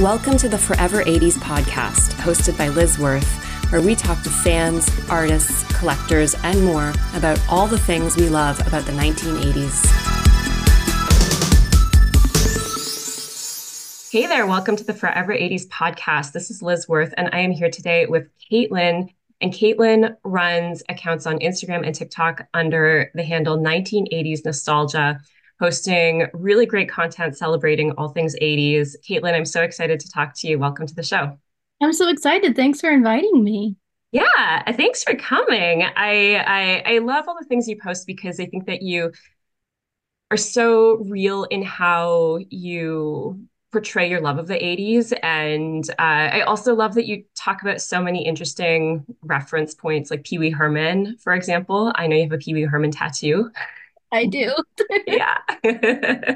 Welcome to the Forever 80s podcast, hosted by Liz Worth, where we talk to fans, artists, collectors, and more about all the things we love about the 1980s. Hey there, welcome to the Forever 80s podcast. This is Liz Worth, and I am here today with Katelyn. And Katelyn runs accounts on Instagram and TikTok under the handle 1980s Nostalgia posting really great content celebrating all things 80s. Katelyn, I'm so excited to talk to you. Welcome to the show. I'm so excited. Thanks for inviting me. Yeah, thanks for coming. I, I I love all the things you post because I think that you are so real in how you portray your love of the 80s. And uh, I also love that you talk about so many interesting reference points, like Pee Wee Herman, for example. I know you have a Pee Wee Herman tattoo. I do. yeah.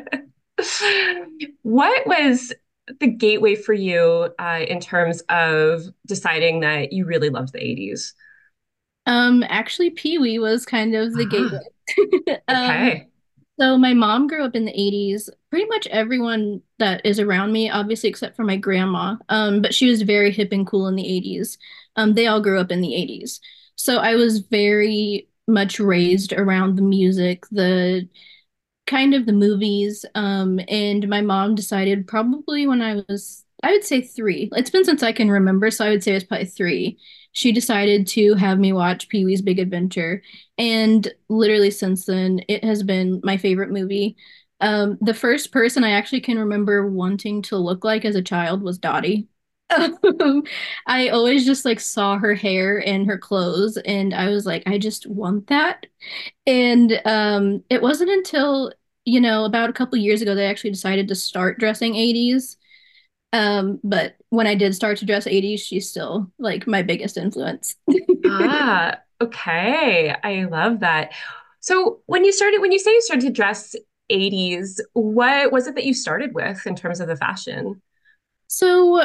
what was the gateway for you uh, in terms of deciding that you really loved the 80s? Um, actually, Pee Wee was kind of the gateway. um, okay. So my mom grew up in the 80s. Pretty much everyone that is around me, obviously except for my grandma, um, but she was very hip and cool in the 80s. Um, they all grew up in the 80s. So I was very much raised around the music, the kind of the movies. Um, and my mom decided probably when I was, I would say three. It's been since I can remember, so I would say it was probably three. She decided to have me watch Pee Wee's Big Adventure. And literally since then, it has been my favorite movie. Um, the first person I actually can remember wanting to look like as a child was Dottie. I always just like saw her hair and her clothes and I was like I just want that. And um it wasn't until, you know, about a couple years ago they actually decided to start dressing 80s. Um but when I did start to dress 80s, she's still like my biggest influence. ah, okay. I love that. So when you started when you say you started to dress 80s, what was it that you started with in terms of the fashion? So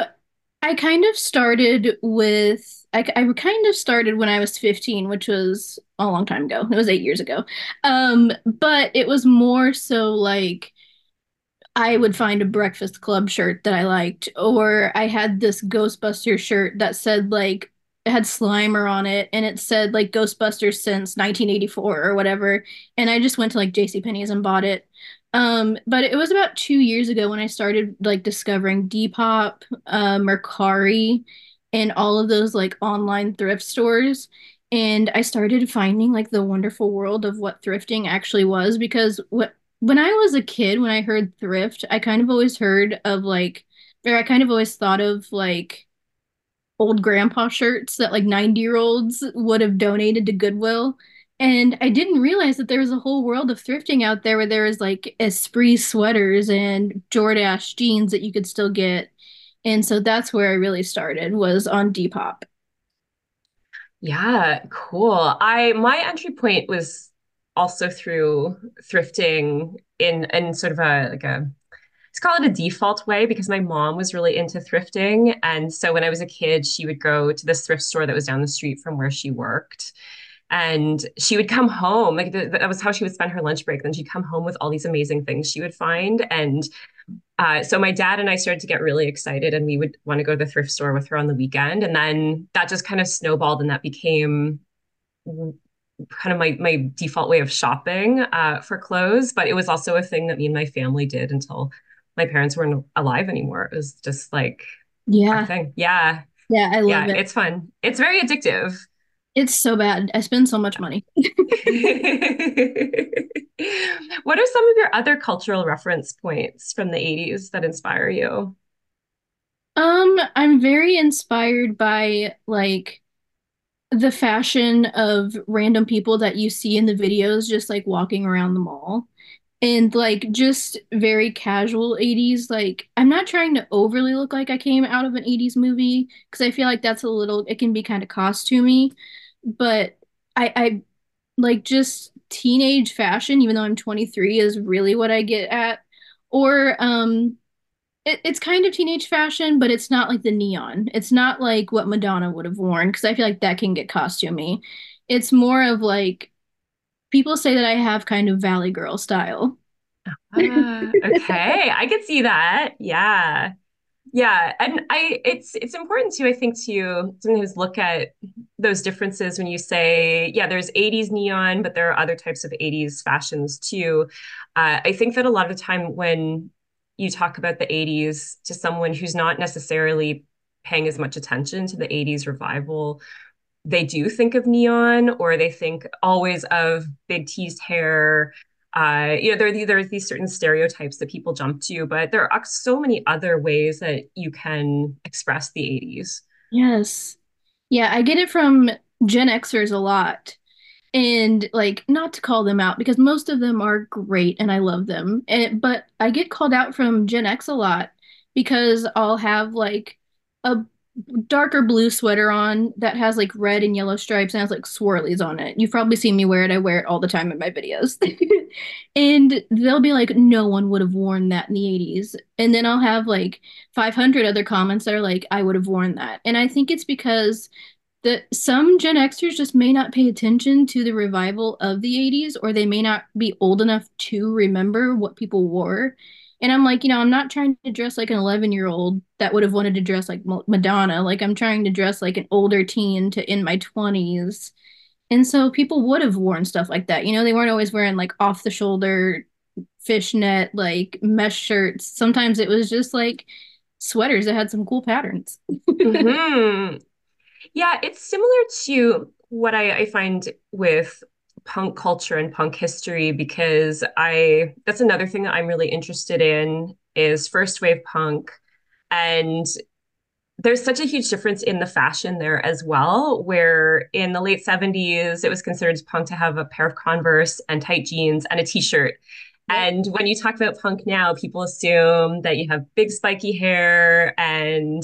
I kind of started with I, I kind of started when I was 15, which was a long time ago. It was eight years ago. Um, but it was more so like I would find a Breakfast Club shirt that I liked, or I had this Ghostbuster shirt that said like it had Slimer on it and it said like Ghostbusters since 1984 or whatever. And I just went to like JC Penney's and bought it. Um, but it was about two years ago when I started like discovering Depop, uh, Mercari, and all of those like online thrift stores. And I started finding like the wonderful world of what thrifting actually was because what when I was a kid, when I heard thrift, I kind of always heard of like, or I kind of always thought of like old grandpa shirts that like 90 year olds would have donated to Goodwill. And I didn't realize that there was a whole world of thrifting out there where there was like Esprit sweaters and Jordache jeans that you could still get. And so that's where I really started was on Depop. Yeah, cool. I my entry point was also through thrifting in in sort of a like a let's call it a default way because my mom was really into thrifting. And so when I was a kid, she would go to this thrift store that was down the street from where she worked and she would come home like that was how she would spend her lunch break. Then she'd come home with all these amazing things she would find. And uh, so my dad and i started to get really excited and we would want to go to the thrift store with her on the weekend. And then that just kind of snowballed and that became kind of my my default way of shopping uh, for clothes. But it was also a thing that me and my family did until my parents weren't alive anymore. It was just like yeah. thing. Yeah. Yeah i love yeah, it. it's fun. It's very addictive it's so bad. I spend so much money. what are some of your other cultural reference points from the 80s that inspire you? Um, I'm very inspired by like the fashion of random people that you see in the videos just like walking around the mall and like just very casual 80s like i'm not trying to overly look like i came out of an 80s movie because i feel like that's a little it can be kind of costumey but I, I like just teenage fashion, even though I'm 23, is really what I get at. Or um, it, it's kind of teenage fashion, but it's not like the neon. It's not like what Madonna would have worn because I feel like that can get costumey. It's more of like people say that I have kind of Valley Girl style. Uh, okay, I could see that. Yeah. Yeah, and I it's it's important to I think to sometimes look at those differences when you say, yeah, there's 80s neon, but there are other types of 80s fashions too. Uh, I think that a lot of the time when you talk about the 80s to someone who's not necessarily paying as much attention to the 80s revival, they do think of neon or they think always of big teased hair uh, you know, there are, there are these certain stereotypes that people jump to, but there are so many other ways that you can express the 80s. Yes. Yeah, I get it from Gen Xers a lot. And like not to call them out because most of them are great and I love them. And but I get called out from Gen X a lot because I'll have like a darker blue sweater on that has like red and yellow stripes and has like swirlies on it. You've probably seen me wear it. I wear it all the time in my videos. and they'll be like, no one would have worn that in the 80s. And then I'll have like 500 other comments that are like, I would have worn that. And I think it's because that some Gen Xers just may not pay attention to the revival of the 80s or they may not be old enough to remember what people wore. And I'm like, you know, I'm not trying to dress like an 11 year old that would have wanted to dress like Madonna. Like, I'm trying to dress like an older teen to in my 20s. And so people would have worn stuff like that. You know, they weren't always wearing like off the shoulder fishnet, like mesh shirts. Sometimes it was just like sweaters that had some cool patterns. mm-hmm. Yeah, it's similar to what I, I find with punk culture and punk history because I that's another thing that I'm really interested in is first wave punk. And there's such a huge difference in the fashion there as well where in the late 70s it was considered punk to have a pair of converse and tight jeans and a t-shirt. And when you talk about punk now people assume that you have big spiky hair and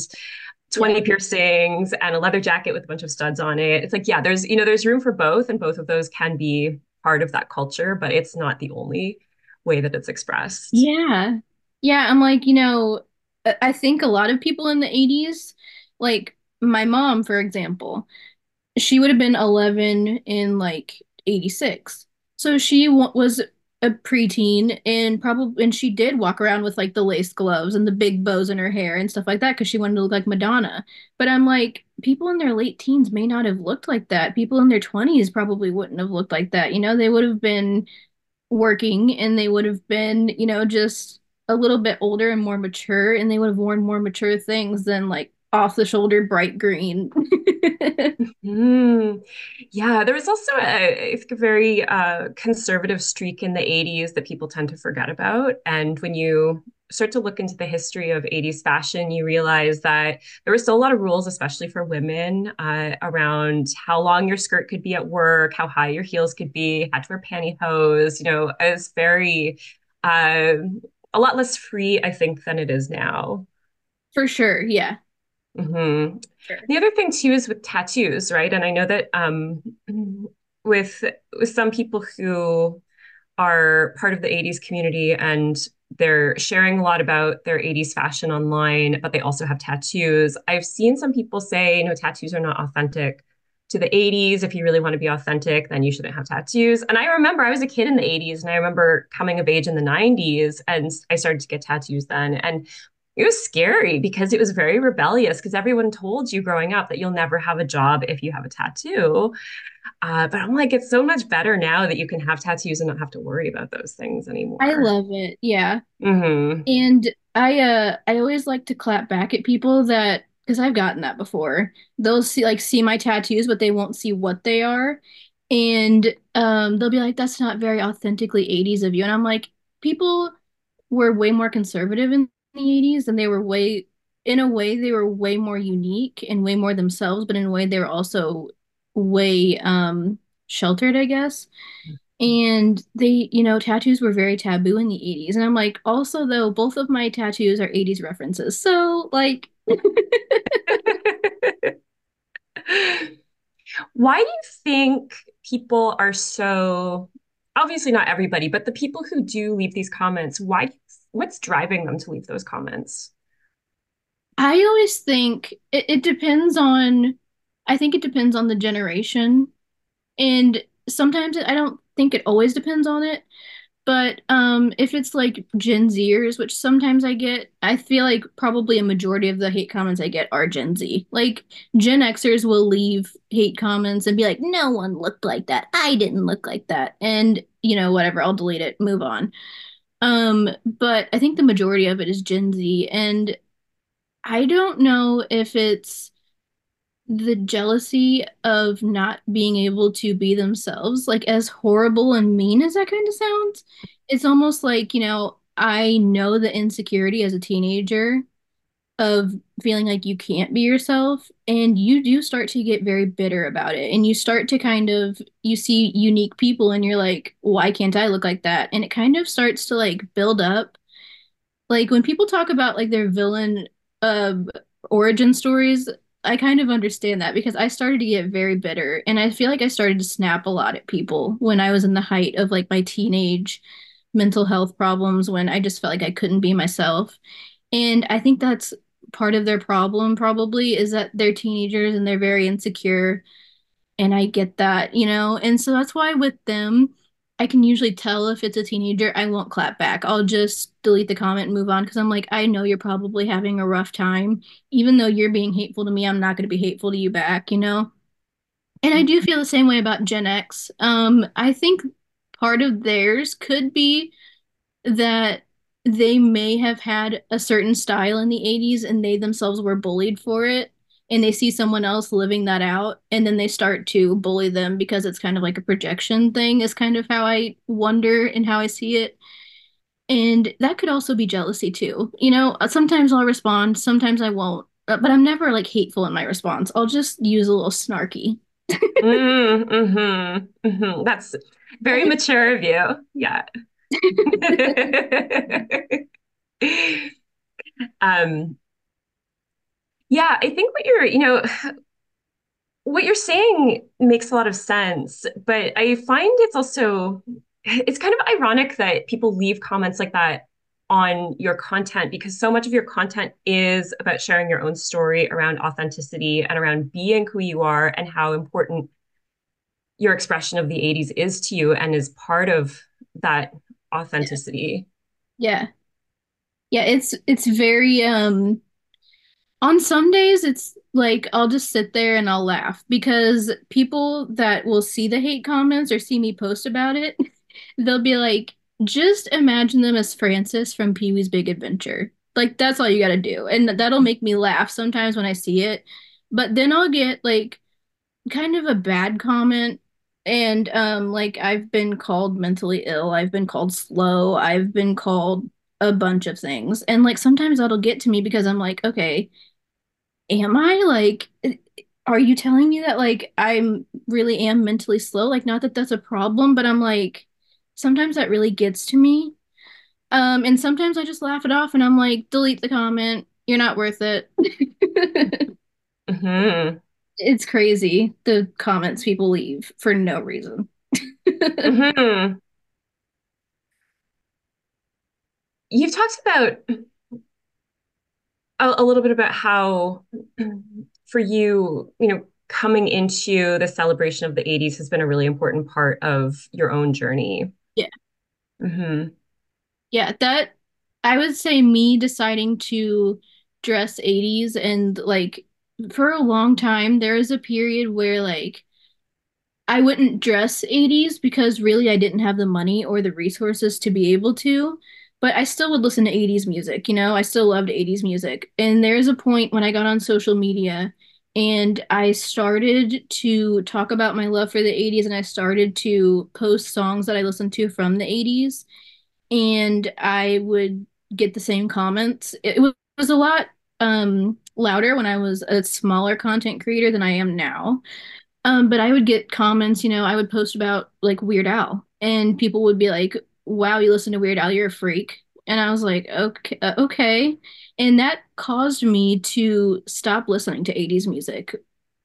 20 piercings and a leather jacket with a bunch of studs on it. It's like, yeah, there's, you know, there's room for both, and both of those can be part of that culture, but it's not the only way that it's expressed. Yeah. Yeah. I'm like, you know, I think a lot of people in the 80s, like my mom, for example, she would have been 11 in like 86. So she was a preteen and probably and she did walk around with like the lace gloves and the big bows in her hair and stuff like that because she wanted to look like Madonna. But I'm like, people in their late teens may not have looked like that. People in their 20s probably wouldn't have looked like that. You know, they would have been working and they would have been, you know, just a little bit older and more mature and they would have worn more mature things than like off the shoulder bright green. mm. Yeah, there was also a, a very uh, conservative streak in the 80s that people tend to forget about. And when you start to look into the history of 80s fashion, you realize that there were still a lot of rules, especially for women, uh, around how long your skirt could be at work, how high your heels could be, had to wear pantyhose. You know, it was very, uh, a lot less free, I think, than it is now. For sure. Yeah. Mm-hmm. Sure. The other thing too is with tattoos, right? And I know that um, with with some people who are part of the 80s community and they're sharing a lot about their 80s fashion online, but they also have tattoos. I've seen some people say, no, tattoos are not authentic to the 80s. If you really want to be authentic, then you shouldn't have tattoos. And I remember I was a kid in the 80s and I remember coming of age in the 90s and I started to get tattoos then. And it was scary because it was very rebellious because everyone told you growing up that you'll never have a job if you have a tattoo. Uh, but I'm like, it's so much better now that you can have tattoos and not have to worry about those things anymore. I love it. Yeah. Mm-hmm. And I uh I always like to clap back at people that because I've gotten that before. They'll see like see my tattoos, but they won't see what they are. And um they'll be like, that's not very authentically 80s of you. And I'm like, people were way more conservative in the 80s and they were way in a way they were way more unique and way more themselves but in a way they were also way um sheltered i guess. And they you know tattoos were very taboo in the 80s and i'm like also though both of my tattoos are 80s references. So like why do you think people are so obviously not everybody but the people who do leave these comments why do what's driving them to leave those comments? I always think it, it depends on I think it depends on the generation. And sometimes I don't think it always depends on it, But um, if it's like Gen Zers, which sometimes I get, I feel like probably a majority of the hate comments I get are Gen Z. Like Gen Xers will leave hate comments and be like, no one looked like that. I didn't look like that. And, you know, whatever, I'll delete it, move on. Um, but I think the majority of it is Gen Z. And I don't know if it's the jealousy of not being able to be themselves, like as horrible and mean as that kind of sounds, it's almost like, you know, I know the insecurity as a teenager of feeling like you can't be yourself and you do start to get very bitter about it and you start to kind of you see unique people and you're like why can't i look like that and it kind of starts to like build up like when people talk about like their villain uh origin stories I kind of understand that because I started to get very bitter and I feel like I started to snap a lot at people when I was in the height of like my teenage mental health problems when I just felt like I couldn't be myself. And I think that's part of their problem probably is that they're teenagers and they're very insecure and I get that, you know. And so that's why with them I can usually tell if it's a teenager. I won't clap back. I'll just delete the comment and move on because I'm like, I know you're probably having a rough time. Even though you're being hateful to me, I'm not going to be hateful to you back, you know? And I do feel the same way about Gen X. Um, I think part of theirs could be that they may have had a certain style in the 80s and they themselves were bullied for it and they see someone else living that out and then they start to bully them because it's kind of like a projection thing is kind of how I wonder and how I see it. And that could also be jealousy too. You know, sometimes I'll respond, sometimes I won't, uh, but I'm never like hateful in my response. I'll just use a little snarky. mm, mm-hmm, mm-hmm. That's very mature of you. Yeah. um, yeah, I think what you're, you know, what you're saying makes a lot of sense, but I find it's also it's kind of ironic that people leave comments like that on your content because so much of your content is about sharing your own story around authenticity and around being who you are and how important your expression of the 80s is to you and is part of that authenticity. Yeah. Yeah, it's it's very um on some days it's like I'll just sit there and I'll laugh because people that will see the hate comments or see me post about it, they'll be like, just imagine them as Francis from Pee Wee's Big Adventure. Like that's all you got to do. And that'll make me laugh sometimes when I see it. But then I'll get like kind of a bad comment and um like I've been called mentally ill, I've been called slow, I've been called a bunch of things. And like sometimes that'll get to me because I'm like, okay, am I like are you telling me that like I'm really am mentally slow? Like not that that's a problem, but I'm like sometimes that really gets to me. Um and sometimes I just laugh it off and I'm like delete the comment. You're not worth it. mm-hmm. It's crazy the comments people leave for no reason. mm-hmm. You've talked about a, a little bit about how for you, you know, coming into the celebration of the 80s has been a really important part of your own journey. Yeah. Mm-hmm. Yeah, that I would say me deciding to dress 80s and like for a long time there was a period where like I wouldn't dress 80s because really I didn't have the money or the resources to be able to but I still would listen to 80s music, you know, I still loved 80s music. And there's a point when I got on social media and I started to talk about my love for the 80s and I started to post songs that I listened to from the 80s and I would get the same comments. It was a lot um, louder when I was a smaller content creator than I am now. Um, but I would get comments, you know, I would post about like Weird Al and people would be like, wow, you listen to Weird Al, you're a freak. And I was like, okay, uh, okay. And that caused me to stop listening to 80s music.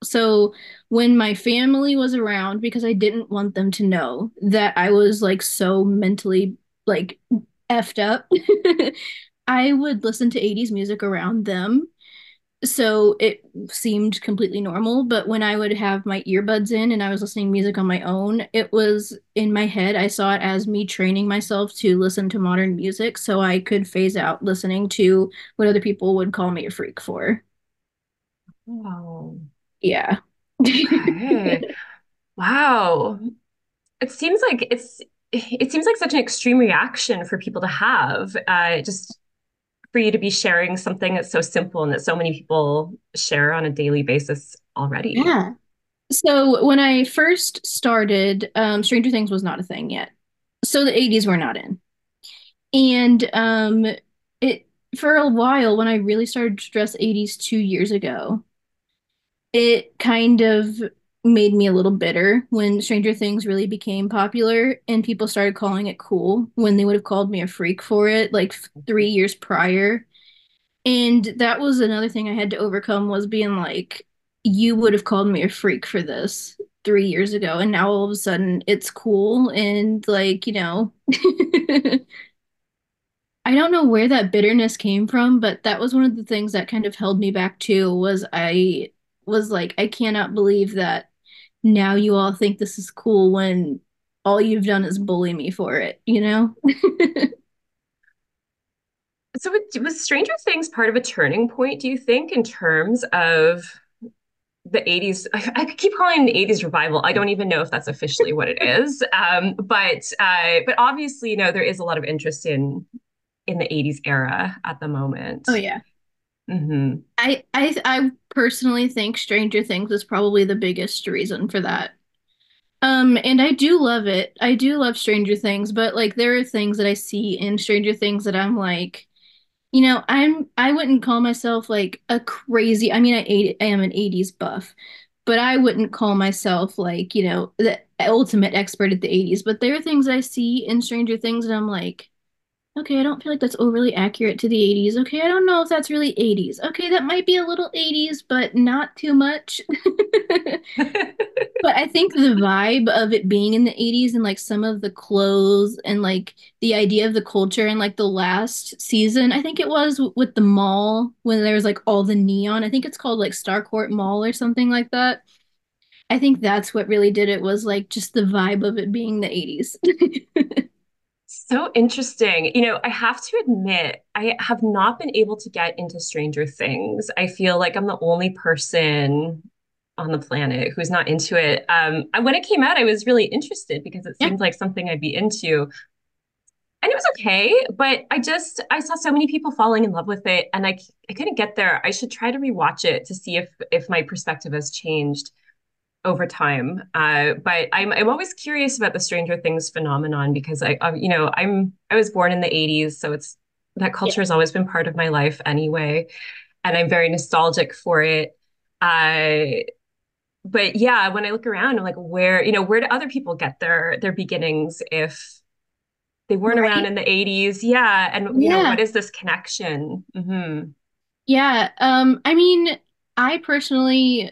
So when my family was around, because I didn't want them to know that I was like so mentally like effed up, I would listen to 80s music around them so it seemed completely normal. But when I would have my earbuds in and I was listening music on my own, it was in my head. I saw it as me training myself to listen to modern music so I could phase out listening to what other people would call me a freak for. Wow. Yeah. Okay. Wow. It seems like it's it seems like such an extreme reaction for people to have. Uh, just for you to be sharing something that's so simple and that so many people share on a daily basis already. Yeah. So when I first started, um, Stranger Things was not a thing yet. So the 80s were not in. And um, it for a while when I really started to dress 80s two years ago, it kind of made me a little bitter when Stranger Things really became popular and people started calling it cool when they would have called me a freak for it like three years prior. And that was another thing I had to overcome was being like, you would have called me a freak for this three years ago, and now all of a sudden it's cool and like, you know, I don't know where that bitterness came from, but that was one of the things that kind of held me back too, was I was like, I cannot believe that now you all think this is cool when all you've done is bully me for it, you know? So was Stranger Things part of a turning point, do you think, in terms of the 80s? I, keep calling it the 80s revival. I don't even know if that's officially what it is. Um, but uh, but obviously, you know, there is a lot of interest in in the 80s era at the moment. Oh yeah. Hmm I I I personally think Stranger Things is probably the biggest reason for that. Um, and I do love it. I do love Stranger Things, but like there are things that I see in Stranger Things that I'm like, you know, I'm I wouldn't call myself like a crazy. I mean, I, I am an 80s buff, but I wouldn't call myself like, you know, the ultimate expert at the 80s. But there are things I see in Stranger Things and I'm like, Okay, I don't feel like that's overly accurate to the 80s. Okay, I don't know if that's really 80s. Okay, that might be a little 80s, but not too much. But I think the vibe of it being in the 80s and like some of the clothes and like the idea of the culture and like the last season, I think it was with the mall when there was like all the neon. I think it's called like Starcourt Mall or something like that. I think that's what really did it was like just the vibe of it being the 80s. So interesting. You know, I have to admit, I have not been able to get into Stranger Things. I feel like I'm the only person on the planet who's not into it. Um, and when it came out, I was really interested because it Yeah. seemed like something I'd be into. And it was okay, but I just I saw so many people falling in love with it, and I I couldn't get there. I should try to rewatch it to see if if my perspective has changed over time. Uh, but I'm I'm always curious about the Stranger Things phenomenon because I, I you know I'm I was born in the 80s, so it's that Yeah. culture has always been part of my life anyway, and I'm very nostalgic for it. Uh, but yeah, when I look around, I'm like, where you know where do other people get their their beginnings if they weren't around in the 80s? Yeah, and you know what is this connection? hmm Yeah. Um, I mean, I personally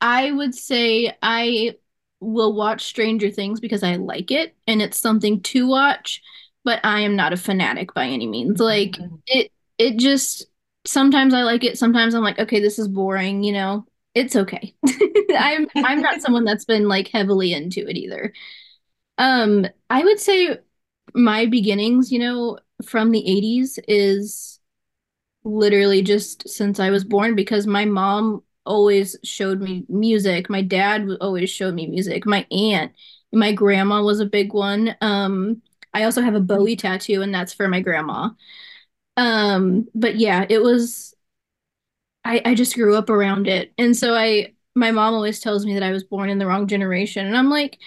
I would say I will watch Stranger Things because I like it and it's something to watch, but I am not a fanatic by any means. Like it it just sometimes I like it, sometimes I'm like, okay, this is boring, you know. It's okay. I'm I'm not someone that's been like heavily into it either. Um, I would say my beginnings, you know, from the 80s is literally just since I was born because my mom always showed me music. My dad always showed me music. My aunt, my grandma was a big one. Um, I also have a Bowie tattoo, and that's for my grandma. Um, but yeah, it was I, I just grew up around it. And so I my mom always tells me that I was born in the wrong generation. And I'm like,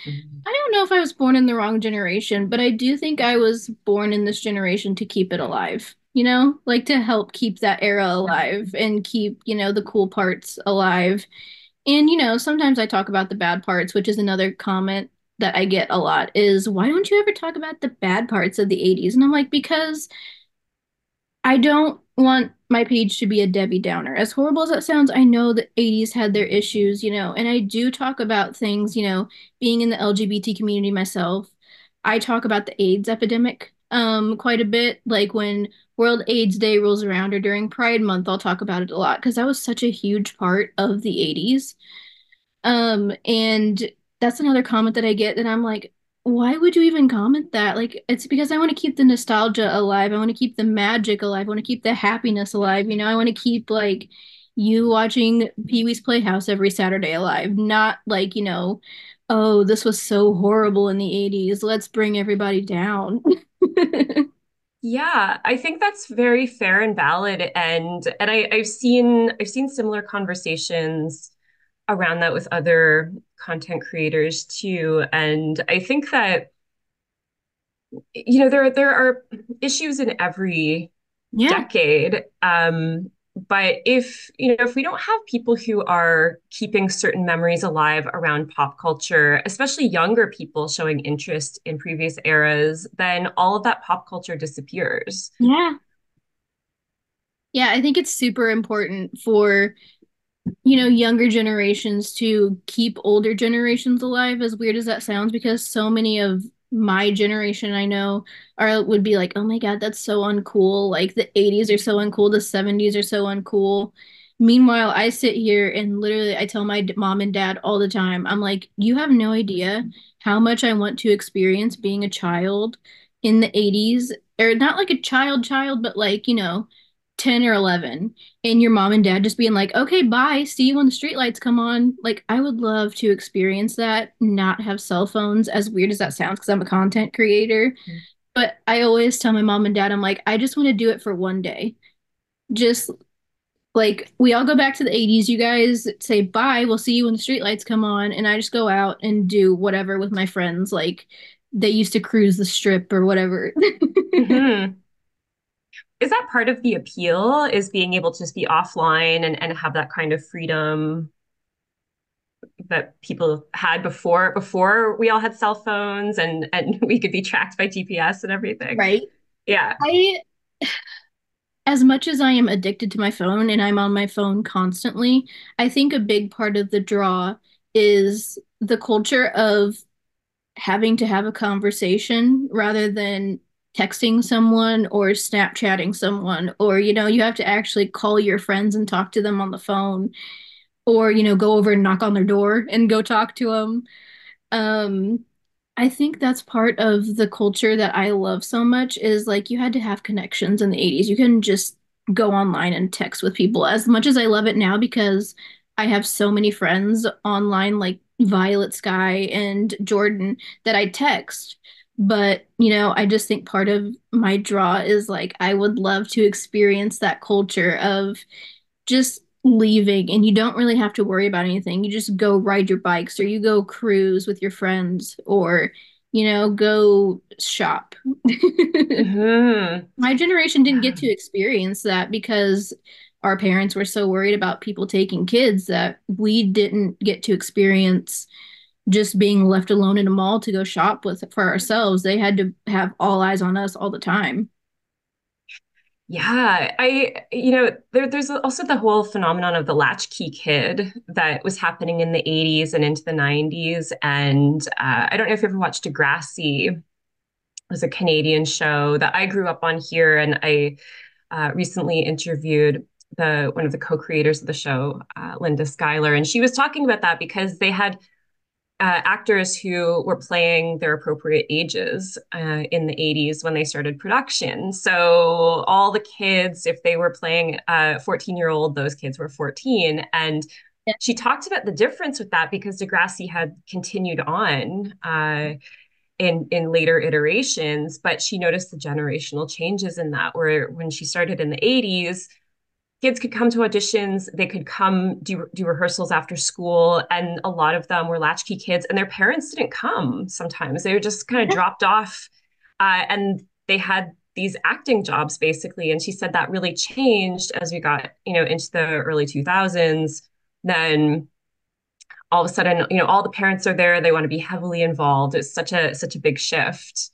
I don't know if I was born in the wrong generation, but I do think I was born in this generation to keep it alive. You know, like to help keep that era alive and keep, you know, the cool parts alive. And, you know, sometimes I talk about the bad parts, which is another comment that I get a lot is why don't you ever talk about the bad parts of the 80s? And I'm like, because I don't want my page to be a Debbie Downer. As horrible as that sounds, I know the 80s had their issues, you know, and I do talk about things, you know, being in the LGBT community myself. I talk about the AIDS epidemic um quite a bit. Like when World AIDS Day rolls around or during Pride Month, I'll talk about it a lot because that was such a huge part of the 80s. Um, and that's another comment that I get that I'm like, why would you even comment that? Like, it's because I want to keep the nostalgia alive. I want to keep the magic alive. I want to keep the happiness alive. You know, I want to keep like you watching Pee Wee's Playhouse every Saturday alive, not like, you know, oh, this was so horrible in the 80s. Let's bring everybody down. Yeah, I think that's very fair and valid. And and I, I've seen I've seen similar conversations around that with other content creators too. And I think that you know there there are issues in every Yeah. decade. Um, but if you know if we don't have people who are keeping certain memories alive around pop culture, especially younger people showing interest in previous eras, then all of that pop culture disappears. Yeah. Yeah, I think it's super important for you know, younger generations to keep older generations alive, as weird as that sounds, because so many of my generation I know are would be like, oh my God, that's so uncool. Like the 80s are so uncool, the 70s are so uncool. Meanwhile, I sit here and literally I tell my mom and dad all the time, I'm like, you have no idea how much I want to experience being a child in the 80s, or not like a child child, but like, you know, 10 or 11 and your mom and dad just being like, okay, bye, see you when the streetlights come on. Like, I would love to experience that, not have cell phones, as weird as that sounds, because I'm a content creator. But I always tell my mom and dad, I'm like, I just want to do it for one day. Just like, we all go back to the 80s. You guys say bye, we'll see you when the streetlights come on. And I just go out and do whatever with my friends. Like, they used to cruise the strip or whatever. hmm Is that part of the appeal, is being able to just be offline and, and have that kind of freedom that people had before before we all had cell phones and and we could be tracked by GPS and everything? right. Yeah. I as much as I am addicted to my phone and I'm on my phone constantly, I think a big part of the draw is the culture of having to have a conversation rather than texting someone or Snapchatting someone, or, you know, you have to actually call your friends and talk to them on the phone, or, you know, go over and knock on their door and go talk to them. Um, I think that's part of the culture that I love so much is like you had to have connections in the 80s. You couldn't just go online and text with people as much as I love it now because I have so many friends online like Violet Sky and Jordan that I text. But, you know, I just think part of my draw is like I would love to experience that culture of just leaving and you don't really have to worry about anything. You just go ride your bikes or you go cruise with your friends or, you know, go shop. hmm My generation didn't get to experience that because our parents were so worried about people taking kids that we didn't get to experience just being left alone in a mall to go shop with for ourselves. They had to have all eyes on us all the time. Yeah, I, you know, there, there's also the whole phenomenon of the latchkey kid that was happening in the 80s and into the 90s. And uh, I don't know if you ever watched Degrassi. It was a Canadian show that I grew up on here, and I uh, recently interviewed the one of the co-creators of the show, uh, Linda Schuyler, and she was talking about that because they had uh, actors who were playing their appropriate ages uh, in the 80s when they started production. So all the kids, if they were playing a 14 year old, those kids were 14. And Yeah. she talked about the difference with that because Degrassi had continued on uh, in in later iterations, but she noticed the generational changes in that. Where when she started in the 80s, kids could come to auditions they could come do, do rehearsals after school and a lot of them were latchkey kids and their parents didn't come sometimes. They were just kind of dropped off uh, and they had these acting jobs basically. And she said that really changed as we got you know into the early 2000s then all of a sudden you know all the parents are there they want to be heavily involved. It's such a such a big shift.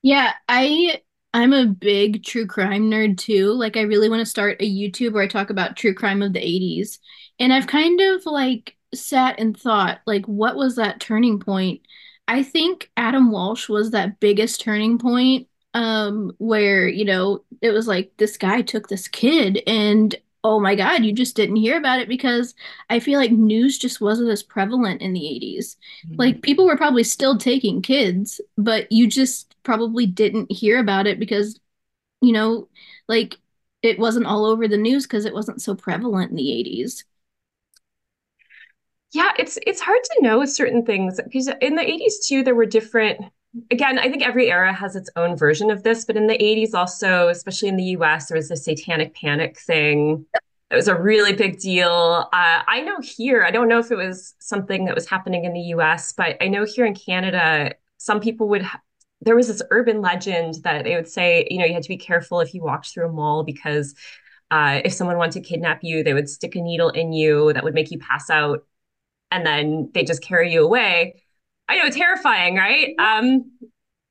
Yeah, I I'm a big true crime nerd too. Like I really want to start a YouTube where I talk about true crime of the 80s. And I've kind of like sat and thought like what was that turning point? I think Adam Walsh was that biggest turning point um, where, you know, it was like this guy took this kid and oh my God, you just didn't hear about it because I feel like news just wasn't as prevalent in the 80s. Mhm. Like people were probably still taking kids, but you just probably didn't hear about it because, you know, like it wasn't all over the news because it wasn't so prevalent in the 80s. Yeah, it's it's hard to know certain things because in the 80s too, there were different. Again, I think every era has its own version of this, but in the 80s also, especially in the US, there was the satanic panic thing. It was a really big deal. Uh, I know here, I don't know if it was something that was happening in the US, but I know here in Canada, some people would there was this urban legend that they would say, you know, you had to be careful if you walked through a mall because uh, if someone wanted to kidnap you, they would stick a needle in you that would make you pass out and then they just carry you away. I know, terrifying, right? Um,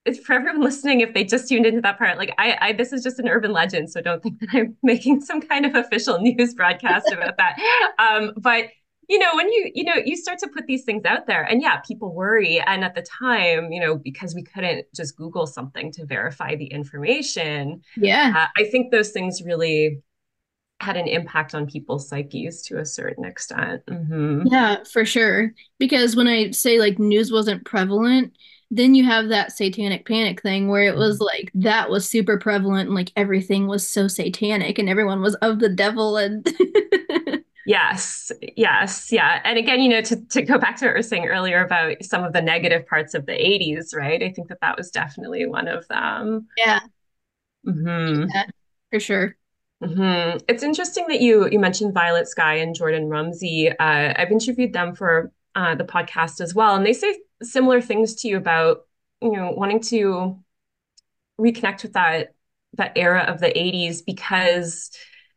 it's for everyone listening, if they just tuned into that part, like I, I, this is just an urban legend, so don't think that I'm making some kind of official news broadcast about that. Um, but you know, when you, you know, you start to put these things out there, and yeah, people worry. And at the time, you know, because we couldn't just Google something to verify the information, Yeah. uh, I think those things really had an impact on people's psyches to a certain extent. Mm-hmm. Yeah, for sure. Because when I say like news wasn't prevalent, then you have that satanic panic thing where it was like that was super prevalent and like everything was so satanic and everyone was of the devil and Yes, yes, yeah. And again, you know, to, to go back to what we were saying earlier about some of the negative parts of the 80s, right? I think that that was definitely one of them. yeah, hmm yeah, for sure. hmm It's interesting that you you mentioned Violet Sky and Jordan Rumsey. Uh, I've interviewed them for uh, the podcast as well, and they say similar things to you about, you know, wanting to reconnect with that that era of the 80s because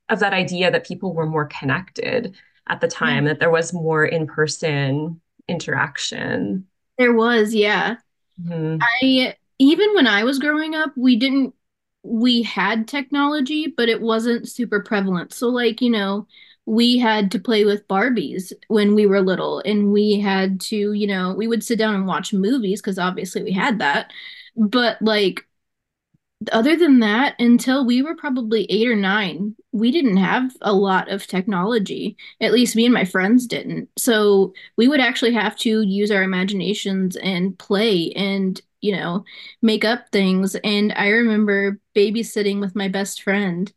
of that idea that people were more connected at the time, that there was more in-person interaction. There was, yeah. Mhm. I even when I was growing up, we didn't we had technology, but it wasn't super prevalent. So like, you know, we had to play with Barbies when we were little and we had to, you know, we would sit down and watch movies because obviously we had that. But like other than that, until we were probably eight or nine, we didn't have a lot of technology. At least me and my friends didn't. So we would actually have to use our imaginations and play and, you know, make up things. And I remember babysitting with my best friend,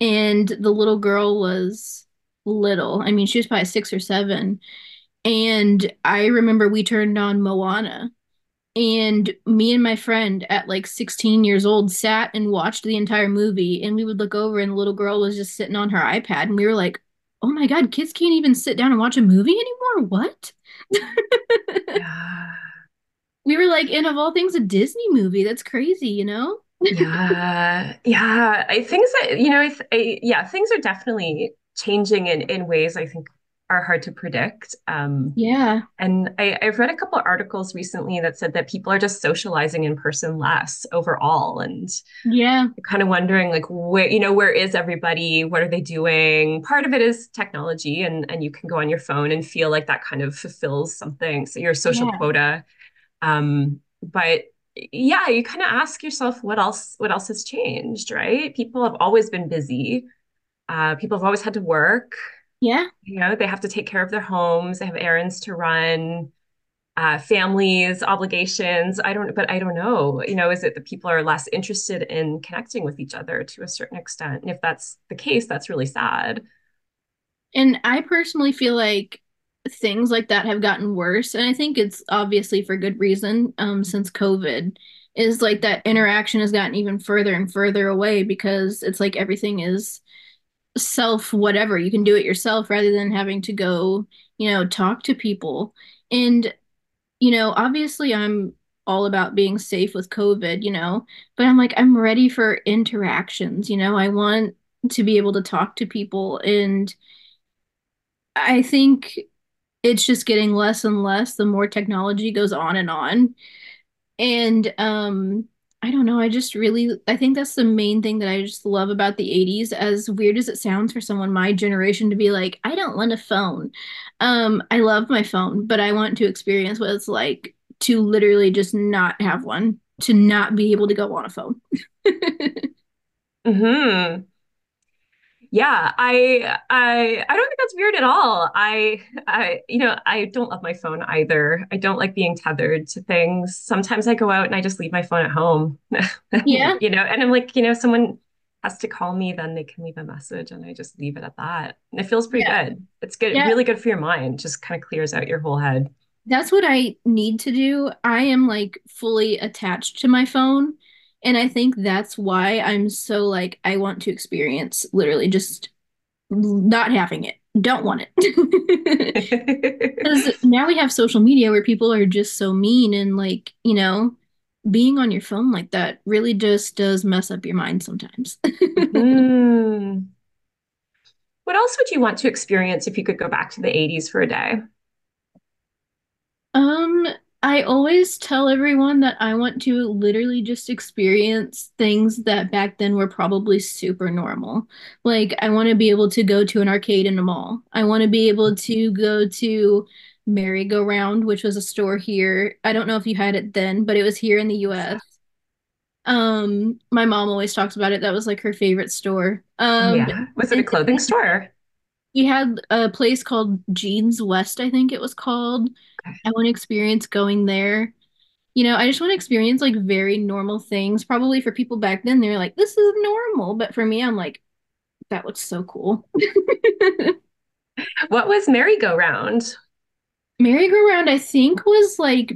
and the little girl was little. I mean, she was probably six or seven. And I remember we turned on Moana and me and my friend at like 16 years old sat and watched the entire movie. And we would look over, and the little girl was just sitting on her iPad. And we were like, oh my God, kids can't even sit down and watch a movie anymore. What? Yeah. We were like, and of all things, a Disney movie. That's crazy, you know? Yeah. Yeah. I think that, you know, I, th- I, yeah, things are definitely changing in, in ways I think are hard to predict. Um, Yeah. And I, I've read a couple of articles recently that said that people are just socializing in person less overall. And Yeah. kind of wondering like where, you know, where is everybody? What are they doing? Part of it is technology and and you can go on your phone and feel like that kind of fulfills something. So your social Yeah. quota. Um, but yeah, you kind of ask yourself what else what else has changed, right? People have always been busy. Uh, people have always had to work. Yeah. You know, they have to take care of their homes, they have errands to run, uh, families, obligations. I don't, but I don't know. You know, is it that people are less interested in connecting with each other to a certain extent? And if that's the case, that's really sad. And I personally feel like things like that have gotten worse. And I think it's obviously for good reason, um, since COVID is like that interaction has gotten even further and further away because it's like everything is self whatever. You can do it yourself rather than having to go, you know, talk to people. And, you know, obviously I'm all about being safe with COVID, you know, but I'm like, I'm ready for interactions, you know, I want to be able to talk to people and I think it's just getting less and less the more technology goes on and on. And um I don't know, I just really I think that's the main thing that I just love about the 80s, as weird as it sounds for someone my generation to be like, I don't want a phone. Um, I love my phone, but I want to experience what it's like to literally just not have one. to not be able to go on a phone. Hmm Yeah, I I I don't think that's weird at all. I I you know, I don't love my phone either. I don't like being tethered to things. Sometimes I go out and I just leave my phone at home. Yeah, You know, and I'm like, you know, someone has to call me, then they can leave a message and I just leave it at that. And it feels pretty yeah, good. It's good, yeah. really good for your mind. Just kind of clears out your whole head. That's what I need to do. I am like fully attached to my phone. And I think that's why I'm so like, I want to experience literally just not having it. Don't want it. Because now we have social media where people are just so mean and like, you know, being on your phone like that really just does mess up your mind sometimes. Hmm. What else would you want to experience if you could go back to the 80s for a day? Um, I always tell everyone that I want to literally just experience things that back then were probably super normal. Like, I want to be able to go to an arcade in a mall. I want to be able to go to Merry-Go-Round, which was a store here. I don't know if you had it then, but it was here in the US. Um, my mom always talks about it. That was like her favorite store. Um, yeah. Was it a clothing store? we had a place called Jeans West, I think it was called. I want to experience going there. You know, I just want to experience like very normal things. Probably for people back then, they're like, this is normal. But for me, I'm like, that looks so cool. What was merry-go-round? Merry-Go-Round, I think, was like,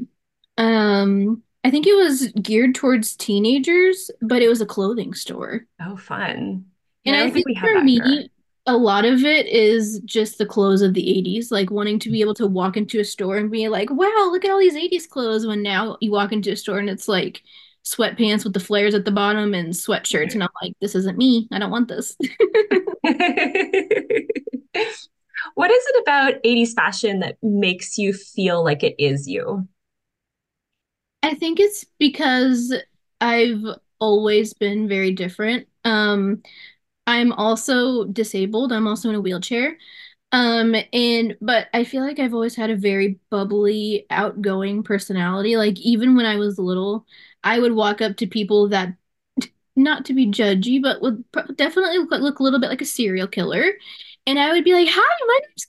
um, I think it was geared towards teenagers, but it was a clothing store. Oh, fun. And I I think think for that here. A lot of it is just the clothes of the 80s, like wanting to be able to walk into a store and be like, wow, look at all these 80s clothes. When now you walk into a store and it's like sweatpants with the flares at the bottom and sweatshirts. And I'm like, this isn't me. I don't want this. What is it about 80s fashion that makes you feel like it is you? I think it's because I've always been very different. Um, I'm also disabled. I'm also in a wheelchair. Um, and but I feel like I've always had a very bubbly, outgoing personality. Like even when I was little, I would walk up to people that not to be judgy, but would definitely look, look a little bit like a serial killer. And I would be like, "Hi, my name's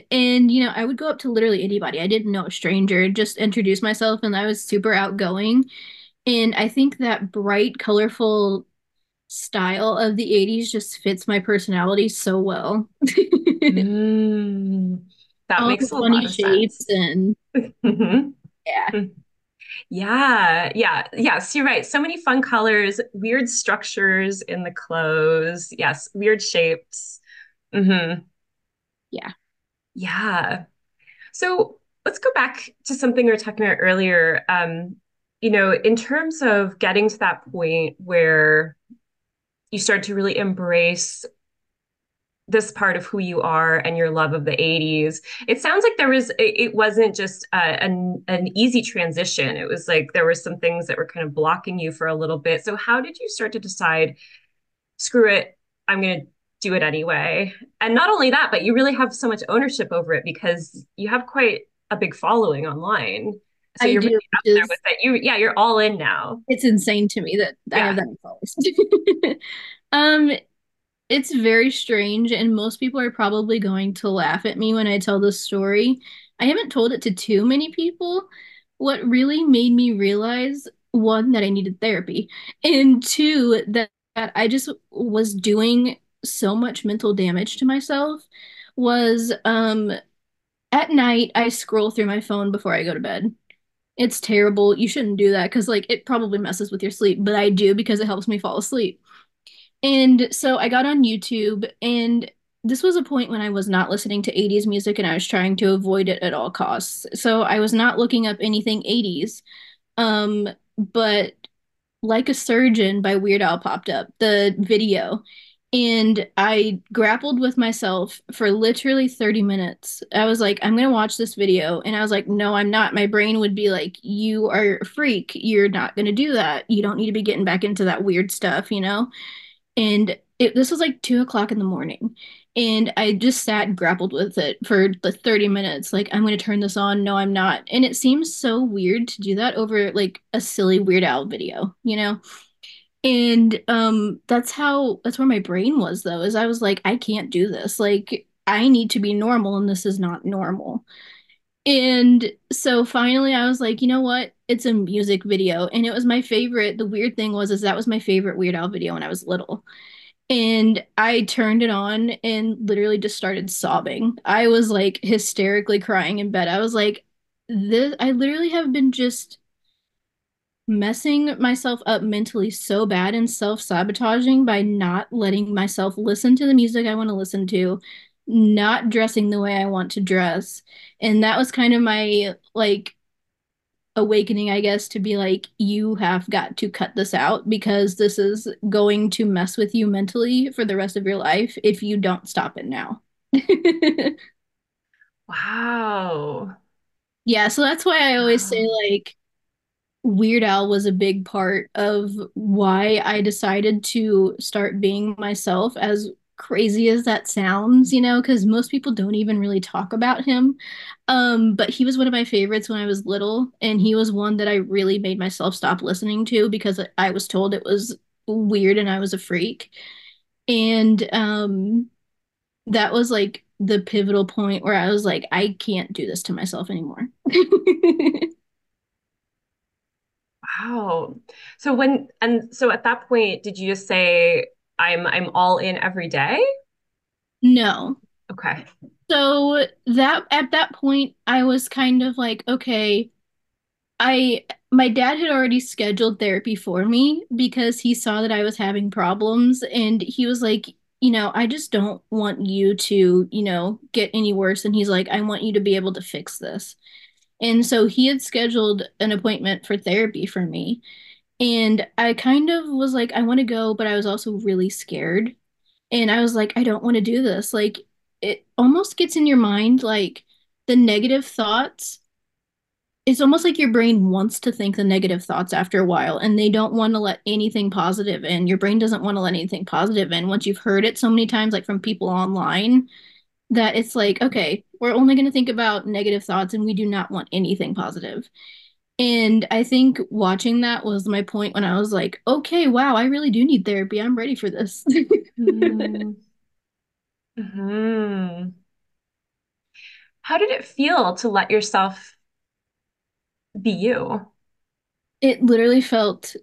Katelyn." And you know, I would go up to literally anybody. I didn't know a stranger, just introduce myself, and I was super outgoing. And I think that bright, colorful style of the 80s just fits my personality so well. Mm, that All makes a funny lot of shapes sense. and Mhm. yeah. Yeah, yeah, yes, you're right. So many fun colors, weird structures in the clothes. Yes, weird shapes. hmm Yeah. Yeah. So let's go back to something we were talking about earlier. Um, you know, in terms of getting to that point where you start to really embrace this part of who you are and your love of the 80s. It sounds like there was, it, wasn't just uh, an, an easy transition. It was like there were some things that were kind of blocking you for a little bit. So, how did you start to decide, screw it, I'm going to do it anyway? And not only that, but you really have so much ownership over it because you have quite a big following online. So I you're do, really up there is with it. You, yeah, you're all in now. it's insane to me that I have that followers. Um, it's very strange, and most people are probably going to laugh at me when I tell this story. I haven't told it to too many people. What really made me realize, one, that I needed therapy, and two, that, that I just was doing so much mental damage to myself was um at night I scroll through my phone before I go to bed. It's terrible. You shouldn't do that because like it probably messes with your sleep, but I do because it helps me fall asleep. And so I got on YouTube, and this was a point when I was not listening to 80s music and I was trying to avoid it at all costs. So I was not looking up anything 80s. Um, but Like a Surgeon by Weird Al popped up, the video. And I grappled with myself for literally 30 minutes. I was like, I'm going to watch this video. And I was like, no, I'm not. My brain would be like, you are a freak. You're not going to do that. You don't need to be getting back into that weird stuff, you know? and it, this was like two o'clock in the morning And I just sat and grappled with it for the 30 minutes. Like, I'm going to turn this on. No, I'm not. And it seems so weird to do that over like a silly Weird Al video, you know? And um that's how that's where my brain was though, is I was like, I can't do this. Like, I need to be normal and this is not normal. And so finally I was like, you know what? It's a music video. And it was my favorite. The weird thing was is that was my favorite Weird Al video when I was little. And I turned it on and literally just started sobbing. I was like hysterically crying in bed. I was like, this I literally have been just messing myself up mentally so bad and self-sabotaging by not letting myself listen to the music I want to listen to, not dressing the way I want to dress. And that was kind of my like awakening, I guess, to be like, you have got to cut this out because this is going to mess with you mentally for the rest of your life if you don't stop it now. Wow. Yeah, so that's why I always say like Weird Al was a big part of why I decided to start being myself, as crazy as that sounds, you know, because most people don't even really talk about him. Um, but he was one of my favorites when I was little, and he was one that I really made myself stop listening to because I was told it was weird and I was a freak. And um, that was like the pivotal point where I was like, I can't do this to myself anymore. Wow. So when and so at that point, did you just say I'm I'm all in every day? No. Okay. So that at that point, I was kind of like, okay, I my dad had already scheduled therapy for me because he saw that I was having problems and he was like, you know, I just don't want you to, you know, get any worse. And he's like, I want you to be able to fix this. And so he had scheduled an appointment for therapy for me. And I kind of was like, I want to go, but I was also really scared. And I was like, I don't want to do this. Like, it almost gets in your mind, like the negative thoughts. It's almost like your brain wants to think the negative thoughts after a while, and they don't want to let anything positive in. Your brain doesn't want to let anything positive in. Once you've heard it so many times, like from people online, that it's like, okay, we're only going to think about negative thoughts and we do not want anything positive. And I think watching that was my point when I was like, okay, wow, I really do need therapy. I'm ready for this. Mm-hmm. How did it feel to let yourself be you? it literally felt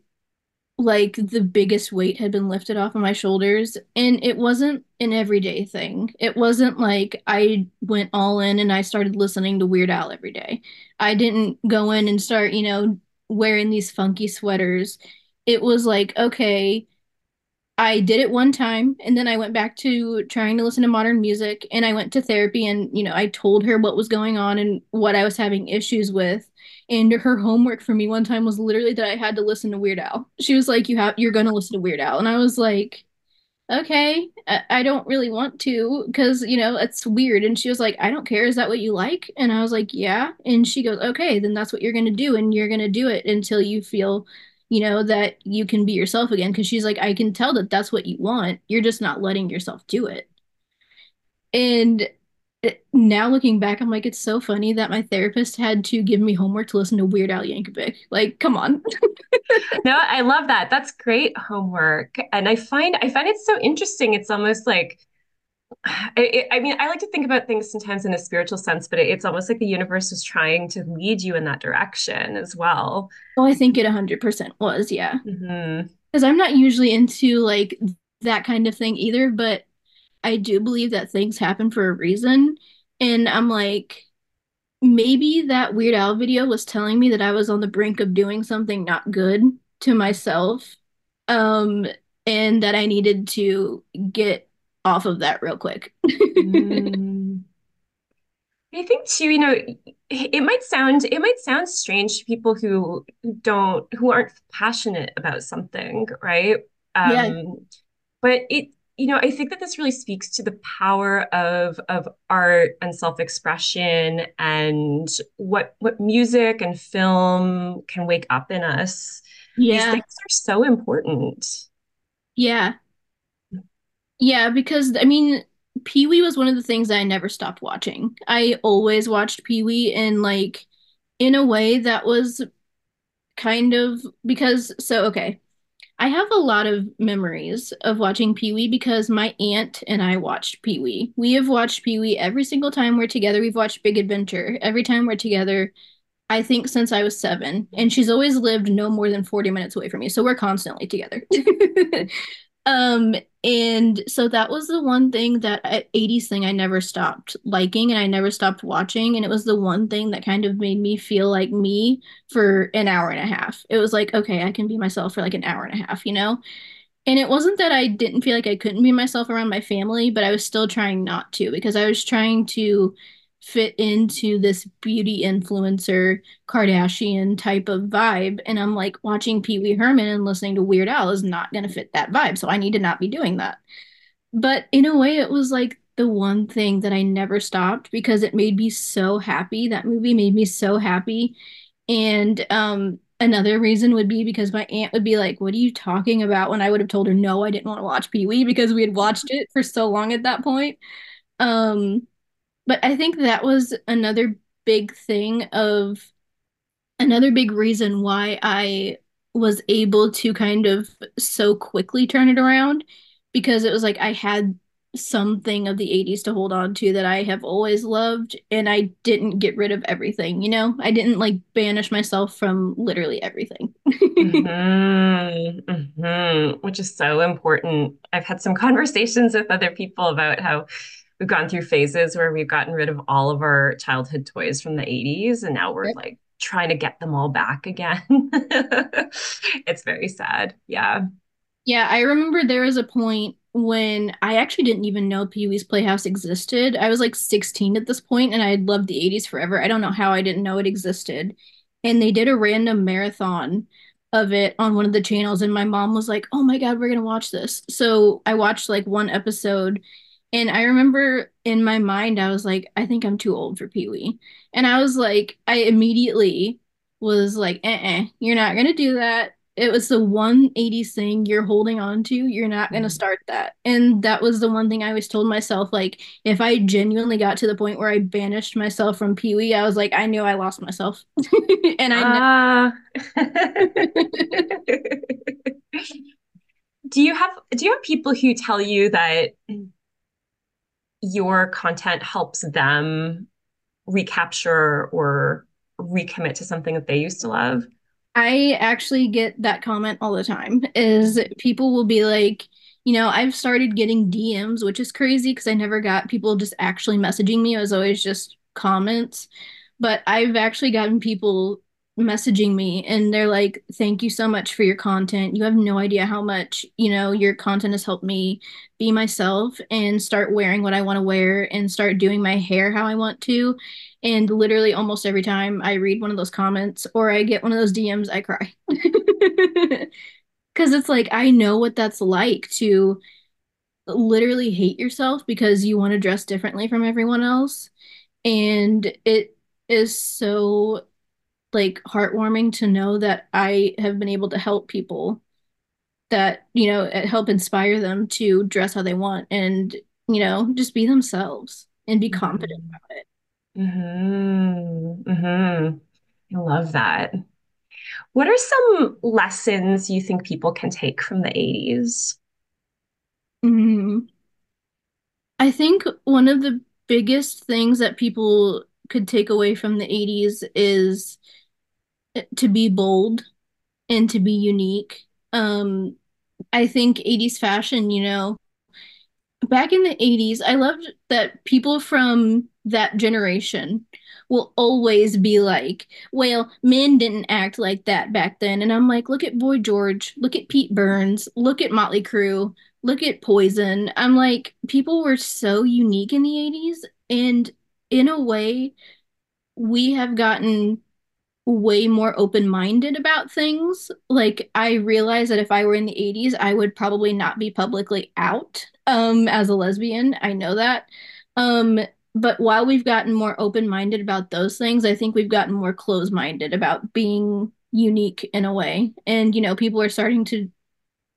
like the biggest weight had been lifted off of my shoulders. And it wasn't an everyday thing. It wasn't like I went all in and I started listening to Weird Al every day. I didn't go in and start, you know, wearing these funky sweaters. It was like, okay, I did it one time and then I went back to trying to listen to modern music and I went to therapy and you know I told her what was going on and what I was having issues with and her homework for me one time was literally that I had to listen to Weird Al. She was like you have you're going to listen to Weird Al. And I was like okay I, I don't really want to because you know it's weird. And she was like I don't care is that what you like? And I was like yeah. And she goes okay then that's what you're going to do and you're going to do it until you feel you know that you can be yourself again. Because she's like I can tell that that's what you want you're just not letting yourself do it. And now looking back I'm like it's so funny that my therapist had to give me homework to listen to Weird Al Yankovic like come on No, I love that. That's great homework. And I find I find it so interesting. It's almost like I, I mean, I like to think about things sometimes in a spiritual sense, but it's almost like the universe is trying to lead you in that direction as well. oh I think it 100% was yeah hmm because I'm not usually into like that kind of thing either, but I do believe that things happen for a reason. And I'm like, maybe that Weird Al video was telling me that I was on the brink of doing something not good to myself. Um, and that I needed to get off of that real quick. Mm. I think too, you know, it might sound it might sound strange to people who don't who aren't passionate about something, right? Yeah, Um, but it, you know, I think that this really speaks to the power of of art and self-expression and what what music and film can wake up in us. Yeah. These things are so important. yeah. Yeah, because I mean, Pee Wee was one of the things I never stopped watching. I always watched Pee Wee and like in a way that was kind of because so okay. I have a lot of memories of watching Pee Wee because my aunt and I watched Pee Wee. We have watched Pee Wee every single time we're together. We've watched Big Adventure every time we're together. I think since I was seven, and she's always lived no more than 40 minutes away from me. So we're constantly together. Um, and so that was the one thing that 80s thing I never stopped liking and I never stopped watching. And it was the one thing that kind of made me feel like me for an hour and a half. It was like, okay, I can be myself for like an hour and a half, you know? And it wasn't that I didn't feel like I couldn't be myself around my family, but I was still trying not to because I was trying to fit into this beauty influencer Kardashian type of vibe. And I'm like, watching Pee Wee Herman and listening to Weird Al is not going to fit that vibe. So I need to not be doing that. But in a way, it was like the one thing that I never stopped because it made me so happy. That movie made me so happy. And um, another reason would be because my aunt would be like, What are you talking about? When I would have told her, No, I didn't want to watch Pee Wee because we had watched it for so long at that point. Um, but I think that was another big thing of another big reason why I was able to kind of so quickly turn it around because it was like I had something of the 80s to hold on to that I have always loved and I didn't get rid of everything, you know? I didn't like banish myself from literally everything. mm-hmm, mm-hmm, which is so important. I've had some conversations with other people about how we've gone through phases where we've gotten rid of all of our childhood toys from the 80s and now we're like trying to get them all back again. it's very sad. Yeah. Yeah, I remember there was a point when I actually didn't even know Pee Wee's Playhouse existed. I was like 16 at this point and I had loved the 80s forever. I don't know how I didn't know it existed. And they did a random marathon of it on one of the channels and my mom was like, "Oh my god, we're going to watch this." So I watched like one episode and I remember in my mind, I was like, I think I'm too old for Pee Wee. And I was like, I immediately was like, uh uh-uh, you're not going to do that. It was the 180s thing you're holding on to. You're not going to mm-hmm. start that. And that was the one thing I always told myself. Like, if I genuinely got to the point where I banished myself from Pee Wee, I was like, I knew I lost myself. and I. Uh... do you have do you have people who tell you that your content helps them recapture or recommit to something that they used to love? I actually get that comment all the time is people will be like, you know, I've started getting DMs, which is crazy because I never got people just actually messaging me. It was always just comments. But I've actually gotten people messaging me and they're like thank you so much for your content. You have no idea how much you know your content has helped me be myself and start wearing what i want to wear and start doing my hair how i want to. And literally almost every time i read one of those comments or i get one of those dms i cry. Because it's like i know what that's like to literally hate yourself because you want to dress differently from everyone else. And it is so like heartwarming to know that I have been able to help people that, you know, help inspire them to dress how they want and, you know, just be themselves and be mm-hmm. confident about it. Mm-hmm. Mm-hmm. I love that. What are some lessons you think people can take from the 80s? Mm-hmm. I think one of the biggest things that people could take away from the 80s is to be bold and to be unique. Um, I think 80s fashion, you know, back in the 80s, I loved that people from that generation will always be like, well, men didn't act like that back then. And I'm like, look at Boy George, look at Pete Burns, look at Motley Crue, look at Poison. I'm like, people were so unique in the 80s. And in a way, we have gotten way more open-minded about things. Like I realized that if I were in the 80s, I would probably not be publicly out um as a lesbian. I know that. Um but while we've gotten more open-minded about those things, I think we've gotten more closed-minded about being unique in a way. And you know, people are starting to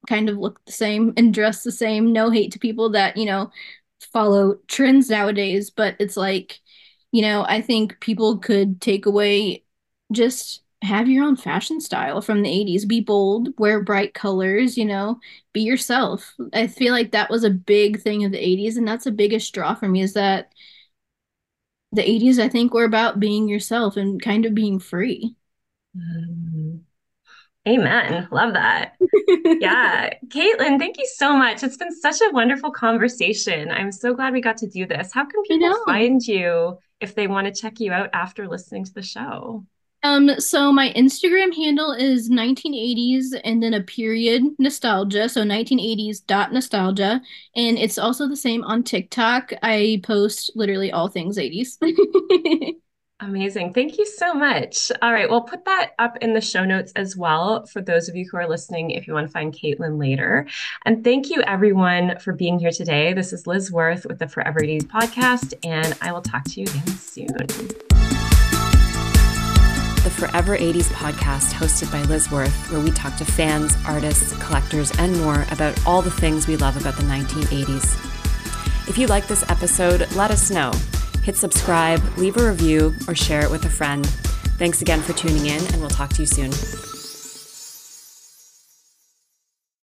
kind of look the same and dress the same. No hate to people that, you know, follow trends nowadays, but it's like, you know, I think people could take away just have your own fashion style from the 80s. Be bold, wear bright colors, you know, be yourself. I feel like that was a big thing of the 80s, and that's the biggest draw for me is that the 80s, I think, were about being yourself and kind of being free. Mm. Amen. Love that. yeah. Katelyn, thank you so much. It's been such a wonderful conversation. I'm so glad we got to do this. How can people find you if they want to check you out after listening to the show? Um, so my Instagram handle is 1980s and then a period nostalgia. So 1980s dot nostalgia. And it's also the same on TikTok. I post literally all things 80s. Amazing. Thank you so much. All right. We'll put that up in the show notes as well for those of you who are listening if you want to find Katelyn later. And thank you, everyone, for being here today. This is Liz Worth with the Forever 80s podcast, and I will talk to you again soon. Forever 80s podcast, hosted by Liz Worth, where we talk to fans, artists, collectors, and more about all the things we love about the 1980s. If you like this episode, let us know hit subscribe, leave a review, or share it with a friend. Thanks again for tuning in, and we'll talk to you soon.